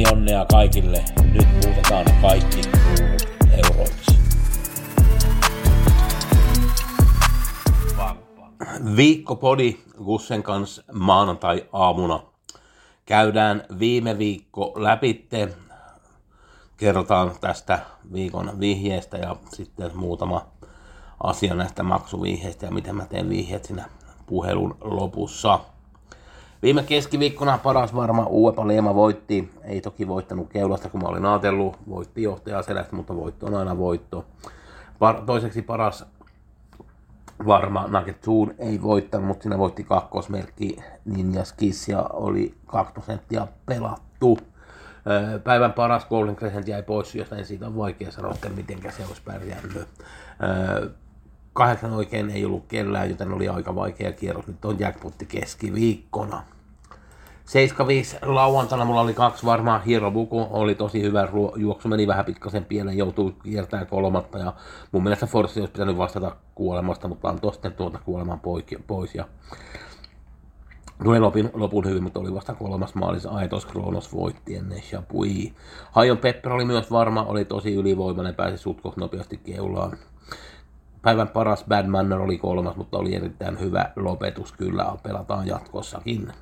Pelionnea kaikille. Nyt muutetaan kaikki euroiksi. Viikkopodi Gussen kanssa maanantai-aamuna. Käydään viime viikko läpitte. Kerrotaan tästä viikon vihjeestä ja sitten muutama asia näistä maksuvihjeistä ja miten mä teen vihjeet siinä puhelun lopussa. Viime keskiviikkona paras varma Uepa Leema voitti. Ei toki voittanut keulasta, kun mä olin ajatellut. Voitti johtaja selästä, mutta voitto on aina voitto. Par- toiseksi paras varma Nugget Toon ei voittanut, mutta siinä voitti kakkosmerkki Ninja Skiss ja oli 2 prosenttia pelattu. Päivän paras Golden Crescent jäi pois, jos en siitä on vaikea sanoa, että miten se olisi pärjännyt. Kahdeksan oikein ei ollut kellään, joten oli aika vaikea kierros. Nyt on jackpotti keskiviikkona. 75 lauantaina mulla oli kaksi varmaa. Hirobuku oli tosi hyvä juoksu, meni vähän pikkasen pieleen, joutui kiertämään kolmatta. Ja mun mielestä Forssi olisi pitänyt vastata kuolemasta, mutta antoi sitten tuota kuoleman pois. Ja tuli lopun, lopun hyvin, mutta oli vasta kolmas maalissa. Aitos Kronos voitti ennen Shabui. Hajon Pepper oli myös varma, oli tosi ylivoimainen, pääsi sutkot nopeasti keulaan. Päivän paras Bad Manner oli kolmas, mutta oli erittäin hyvä lopetus kyllä, pelataan jatkossakin.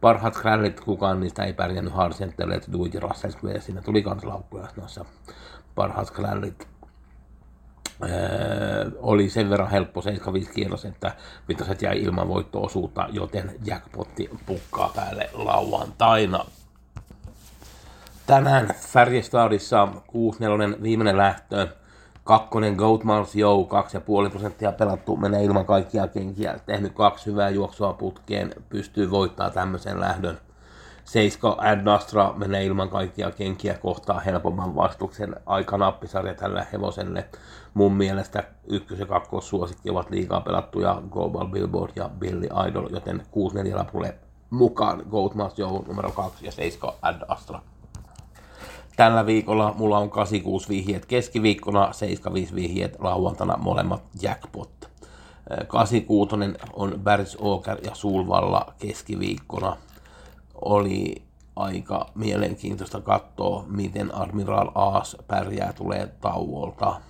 Parhaat skrällit, kukaan niistä ei pärjännyt Harsentelle, että Duit ja Russell Square, siinä tuli kans laukkuja noissa parhaat skrällit. Öö, oli sen verran helppo 75 kierros, että vitoset jäi ilman voitto-osuutta, joten jackpotti pukkaa päälle lauantaina. Tänään Färjestadissa 6-4 viimeinen lähtö. Kakkonen Goat Mars Joe, 2,5 prosenttia pelattu, menee ilman kaikkia kenkiä. Tehnyt kaksi hyvää juoksua putkeen, pystyy voittaa tämmöisen lähdön. Seiska Ad Nastra menee ilman kaikkia kenkiä, kohtaa helpomman vastuksen. Aika nappisarja tällä hevoselle. Mun mielestä ykkös- ja kakkossuosikki ovat liikaa pelattuja Global Billboard ja Billy Idol, joten 6-4 lapulle mukaan Goat Mars Joe numero 2 ja Seiska Ad Astra. Tällä viikolla mulla on 86 vihjeet keskiviikkona, 75 vihjeet lauantaina, molemmat jackpot. 86 on Bärs Åker ja Sulvalla keskiviikkona. Oli aika mielenkiintoista katsoa, miten Admiral Aas pärjää tulee tauolta.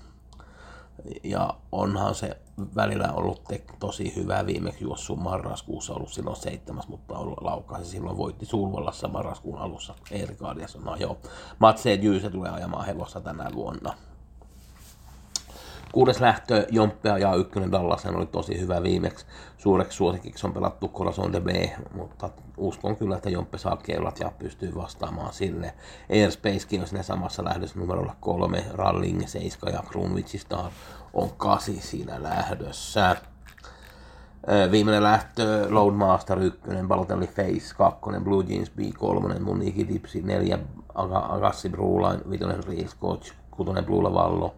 Ja onhan se välillä ollut te- tosi hyvä viimeksi juossu marraskuussa ollut silloin seitsemäs, mutta laukaisi silloin voitti Sulvallassa marraskuun alussa Erik Adiasson. No joo, Matse Jyysä tulee ajamaan hevosta tänä vuonna. Kuudes lähtö, Jomppea ja ykkönen Dallasen oli tosi hyvä viimeksi. Suureksi suosikiksi on pelattu Corazon de B, mutta uskon kyllä, että Jomppe saa keulat ja pystyy vastaamaan sille. Airspacekin on siinä samassa lähdössä numerolla kolme, Ralling 7 ja Grunwich Star on kasi siinä lähdössä. Viimeinen lähtö, Loadmaster 1, Balotelli Face 2, Blue Jeans B3, Muniki Tipsi 4, Aga- Agassi Bruline, 5 Real Scotch, 6 Blue Lavallo,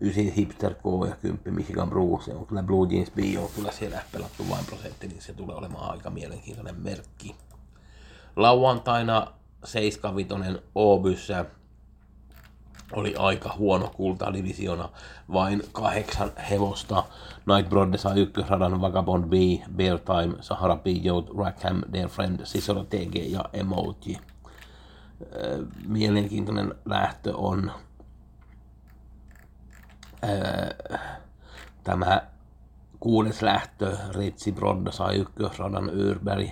9 Hipster K ja 10 Michigan Brew. Se on kyllä Blue Jeans B on kyllä siellä pelattu vain prosentti, niin se tulee olemaan aika mielenkiintoinen merkki. Lauantaina 75 Obyssä oli aika huono kultadivisiona. Vain kahdeksan hevosta. Nightbroad sai ykkösradan Vagabond B, Bear Time, Sahara B, Youth, Rackham, Their Friend, Cicero TG ja Emoji. Mielenkiintoinen lähtö on tämä kuudes lähtö, Ritsi Brodda sai ykkösradan Yrberg,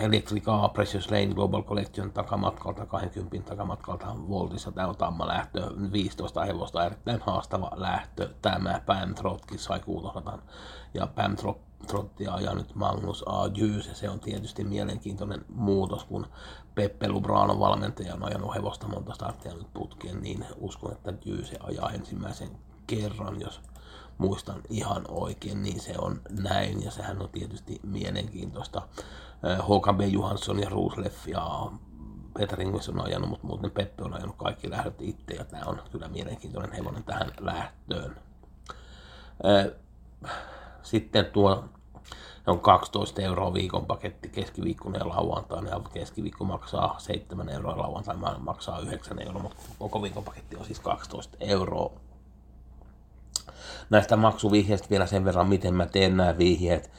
Electrica Precious Lane Global Collection takamatkalta, 20 takamatkalta Voltissa tämä on tamma lähtö, 15 hevosta, erittäin haastava lähtö. Tämä Pam Trotkin sai kuutosadan ja Pam Trot, Trottia ajaa nyt Magnus A. Jyys, ja se on tietysti mielenkiintoinen muutos, kun Peppe Lubrano valmentaja on ajanut hevosta monta starttia nyt putkeen, niin uskon, että Jyyse ajaa ensimmäisen kerran, jos muistan ihan oikein, niin se on näin, ja sehän on tietysti mielenkiintoista. HKB Johansson ja Rusleff ja Peter Ingves on ajanut, mutta muuten Peppe on ajanut kaikki lähdöt itse ja tämä on kyllä mielenkiintoinen hevonen tähän lähtöön. Sitten tuo on 12 euroa viikon paketti keskiviikkona ja lauantaina ja keskiviikko maksaa 7 euroa, lauantaina maksaa 9 euroa, mutta koko viikon paketti on siis 12 euroa. Näistä maksuvihjeistä vielä sen verran, miten mä teen nämä vihjeet.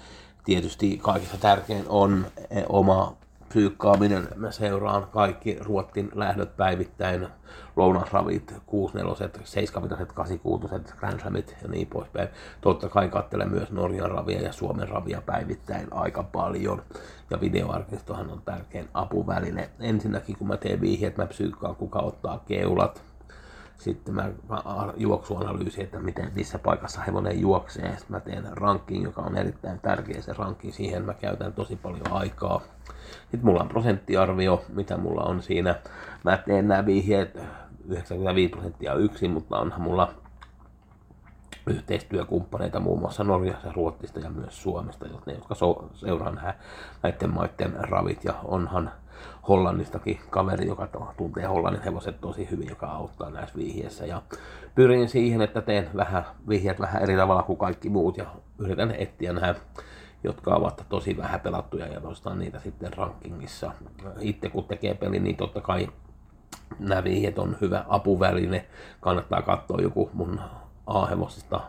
Tietysti kaikista tärkein on oma psyykkaaminen. Mä seuraan kaikki Ruottin lähdöt päivittäin, lounasravit, 64, 7 86 Grand Slamit ja niin poispäin. Totta kai katselen myös Norjan ravia ja Suomen ravia päivittäin aika paljon. Ja videoarkistohan on tärkein apuväline. Ensinnäkin kun mä teen vihjeet, mä psyykkaan kuka ottaa keulat, sitten mä, mä juoksuanalyysi, että miten, missä paikassa hevonen juoksee. Sitten mä teen ranking, joka on erittäin tärkeä se ranking. Siihen mä käytän tosi paljon aikaa. Sitten mulla on prosenttiarvio, mitä mulla on siinä. Mä teen nämä vihjeet 95 prosenttia yksin, mutta onhan mulla yhteistyökumppaneita muun muassa Norjassa, Ruotsista ja myös Suomesta, ne, jotka so- seuraa näiden maiden ravit. Ja onhan Hollannistakin kaveri, joka tuntee Hollannin hevoset tosi hyvin, joka auttaa näissä vihjeissä. Ja pyrin siihen, että teen vähän vihjeet vähän eri tavalla kuin kaikki muut ja yritän etsiä nämä jotka ovat tosi vähän pelattuja ja nostan niitä sitten rankingissa. Itse kun tekee peli, niin totta kai nämä vihjet on hyvä apuväline. Kannattaa katsoa joku mun A-hevosista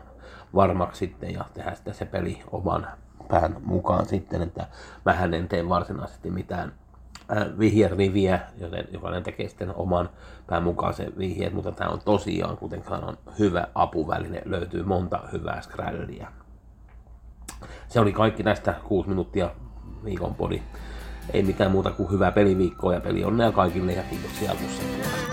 varmaksi sitten ja tehdä sitten se peli oman pään mukaan sitten, että mä en tee varsinaisesti mitään vihjeriviä, joten jokainen tekee sitten oman pään mukaan se vihjeet, mutta tämä on tosiaan, kuten sanon, hyvä apuväline, löytyy monta hyvää skrälliä. Se oli kaikki näistä kuusi minuuttia viikon podi. Ei mitään muuta kuin hyvää peliviikkoa ja peli onnea kaikille ja kiitoksia puolesta.